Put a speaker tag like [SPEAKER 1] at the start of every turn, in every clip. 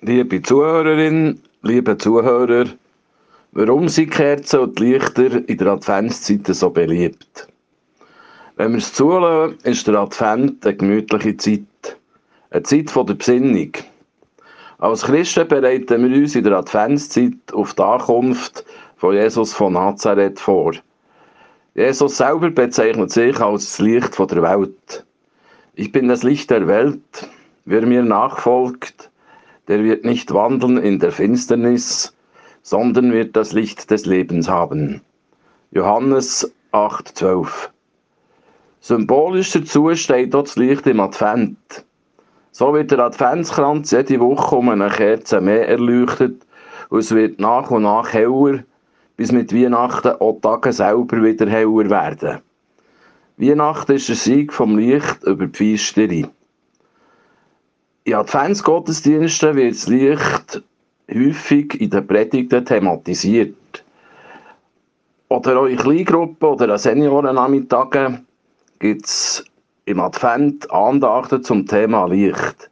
[SPEAKER 1] Liebe Zuhörerin, liebe Zuhörer, warum sind Kerzen und Lichter in der Adventszeit so beliebt? Wenn wir es zulassen, ist der Advent eine gemütliche Zeit, eine Zeit der Besinnung. Als Christen bereiten wir uns in der Adventszeit auf die Ankunft von Jesus von Nazareth vor. Jesus selber bezeichnet sich als das Licht der Welt. Ich bin das Licht der Welt. Wer mir nachfolgt, der wird nicht wandeln in der Finsternis, sondern wird das Licht des Lebens haben. Johannes 8,12 Symbolisch dazu steht dort das Licht im Advent. So wird der Adventskranz jede Woche um eine Kerze mehr erleuchtet und es wird nach und nach heller, bis mit Weihnachten auch Tage selber wieder heller werden. Weihnachten ist der Sieg vom Licht über die Feisterei. In Adventsgottesdiensten wird das Licht häufig in den Predigten thematisiert. Oder auch in Kleingruppen oder an Seniorennachmittagen gibt es im Advent Andachten zum Thema Licht.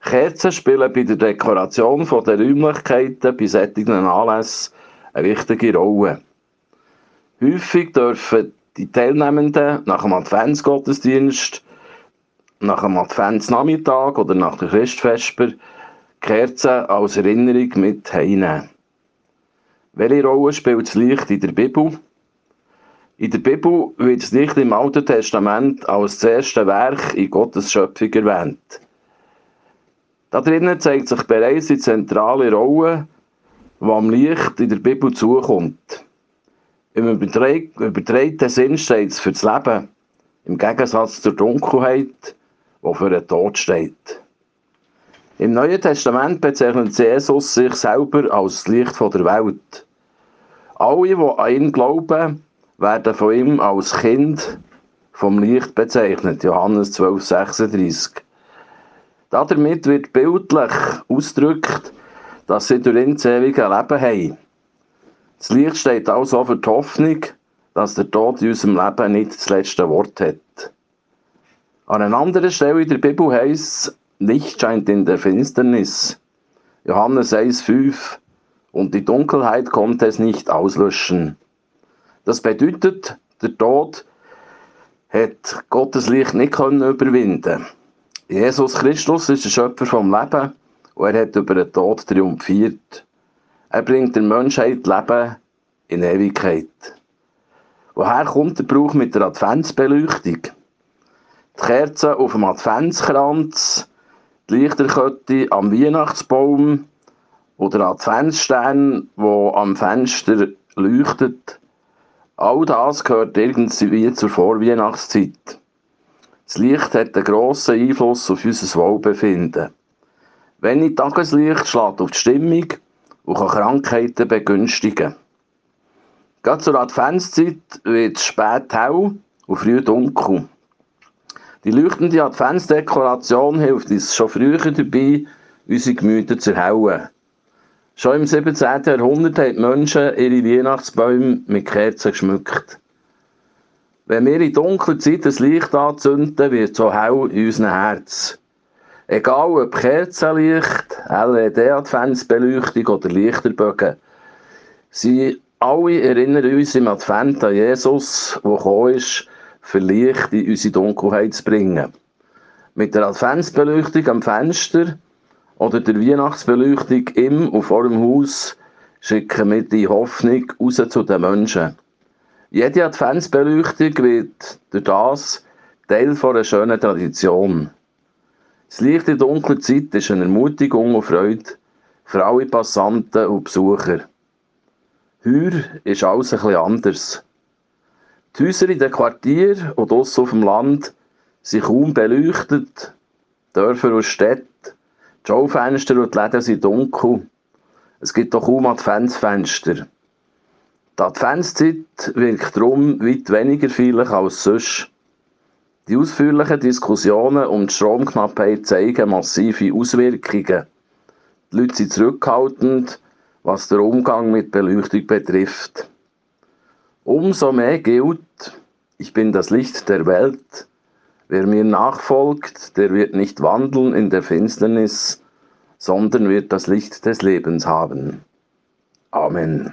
[SPEAKER 1] Kerzen spielen bei der Dekoration der Räumlichkeiten bei solchen Anlässen eine wichtige Rolle. Häufig dürfen die Teilnehmenden nach dem Adventsgottesdienst nach dem Adventsnachmittag oder nach der Christfesper Kerzen als Erinnerung mit heimnehmen. Welche Rolle spielt das Licht in der Bibel? In der Bibel wird das Licht im Alten Testament als das erste Werk in Gottes Schöpfung erwähnt. Da drinnen zeigt sich bereits die zentrale Rolle, die am Licht in der Bibel zukommt. Im übertragenen Sinn steht es für das Leben, im Gegensatz zur Dunkelheit, die für den Tod steht. Im Neuen Testament bezeichnet Jesus sich selber als das Licht der Welt. Alle, die an ihn glauben, werden von ihm als Kind vom Licht bezeichnet. Johannes 12, 36. Damit wird bildlich ausgedrückt, dass sie durch ihn das ewige Leben haben. Das Licht steht also für die Hoffnung, dass der Tod in unserem Leben nicht das letzte Wort hat. An einer anderen Stelle in der Bibel heißt es, Licht scheint in der Finsternis. Johannes 1,5 Und die Dunkelheit konnte es nicht auslöschen. Das bedeutet, der Tod hat Gottes Licht nicht können überwinden. Jesus Christus ist der Schöpfer vom Leben und er hat über den Tod triumphiert. Er bringt der Menschheit Leben in Ewigkeit. Woher kommt der Brauch mit der Adventsbeleuchtung? Kerzen auf dem Adventskranz, die Lichterkette am Weihnachtsbaum oder Adventsstern, wo am Fenster leuchtet. All das gehört irgendwie zur Vorweihnachtszeit. Das Licht hat einen grossen Einfluss auf unser Wohlbefinden. Wenn Tageslicht schlägt auf die Stimmung und kann Krankheiten begünstigen. Gerade zur Adventszeit wird es spät hell und früh dunkel. Die leuchtende Adventsdekoration hilft uns schon früher dabei, unsere Gemüter zu erhellen. Schon im 17. Jahrhundert haben die Menschen ihre Weihnachtsbäume mit Kerzen geschmückt. Wenn wir in dunkler Zeit das Licht anzünden, wird es so hell in unserem Herz. Egal ob Kerzenlicht, LED-Adventsbeleuchtung oder Lichterbögen, sie alle erinnern uns im Advent an Jesus, der gekommen ist, für Licht in unsere Dunkelheit zu bringen. Mit der Adventsbeleuchtung am Fenster oder der Weihnachtsbeleuchtung im und vor dem Haus schicken wir die Hoffnung raus zu den Menschen. Jede Adventsbeleuchtung wird durch das Teil einer schönen Tradition. Das Licht in dunkler Zeit ist eine Ermutigung und Freude für alle Passanten und Besucher. Heuer ist alles ein bisschen anders. Die Häuser in den Quartieren und draussen auf dem Land sind kaum beleuchtet. Dörfer und Städte, die Schaufenster und die Läden sind dunkel. Es gibt auch kaum Adventsfenster. Die Adventszeit wirkt darum weit weniger feierlich als sonst. Die ausführlichen Diskussionen um die Stromknappheit zeigen massive Auswirkungen. Die Leute sind zurückhaltend, was den Umgang mit Beleuchtung betrifft. Umso mehr gilt, ich bin das Licht der Welt. Wer mir nachfolgt, der wird nicht wandeln in der Finsternis, sondern wird das Licht des Lebens haben. Amen.